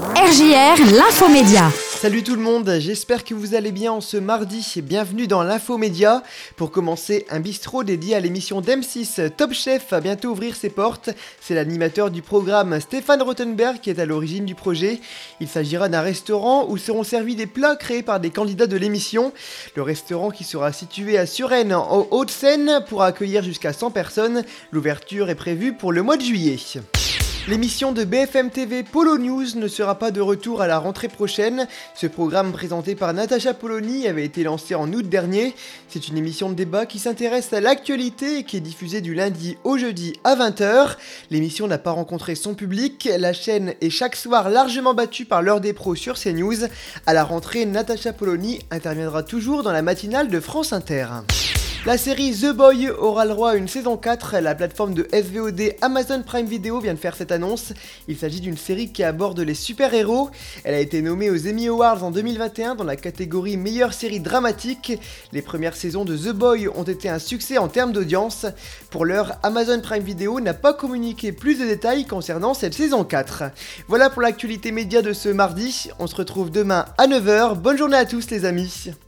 RJR, l'infomédia. Salut tout le monde, j'espère que vous allez bien en ce mardi et bienvenue dans l'infomédia. Pour commencer, un bistrot dédié à l'émission d'M6 Top Chef va bientôt ouvrir ses portes. C'est l'animateur du programme Stéphane Rottenberg qui est à l'origine du projet. Il s'agira d'un restaurant où seront servis des plats créés par des candidats de l'émission. Le restaurant qui sera situé à Suresnes en Haute-Seine pourra accueillir jusqu'à 100 personnes. L'ouverture est prévue pour le mois de juillet. L'émission de BFM TV Polo News ne sera pas de retour à la rentrée prochaine. Ce programme présenté par Natacha Polony avait été lancé en août dernier. C'est une émission de débat qui s'intéresse à l'actualité et qui est diffusée du lundi au jeudi à 20h. L'émission n'a pas rencontré son public. La chaîne est chaque soir largement battue par l'heure des pros sur CNews. À la rentrée, Natacha Polony interviendra toujours dans la matinale de France Inter. La série The Boy aura le droit à une saison 4. La plateforme de SVOD Amazon Prime Video vient de faire cette annonce. Il s'agit d'une série qui aborde les super-héros. Elle a été nommée aux Emmy Awards en 2021 dans la catégorie meilleure série dramatique. Les premières saisons de The Boy ont été un succès en termes d'audience. Pour l'heure, Amazon Prime Video n'a pas communiqué plus de détails concernant cette saison 4. Voilà pour l'actualité média de ce mardi. On se retrouve demain à 9h. Bonne journée à tous les amis.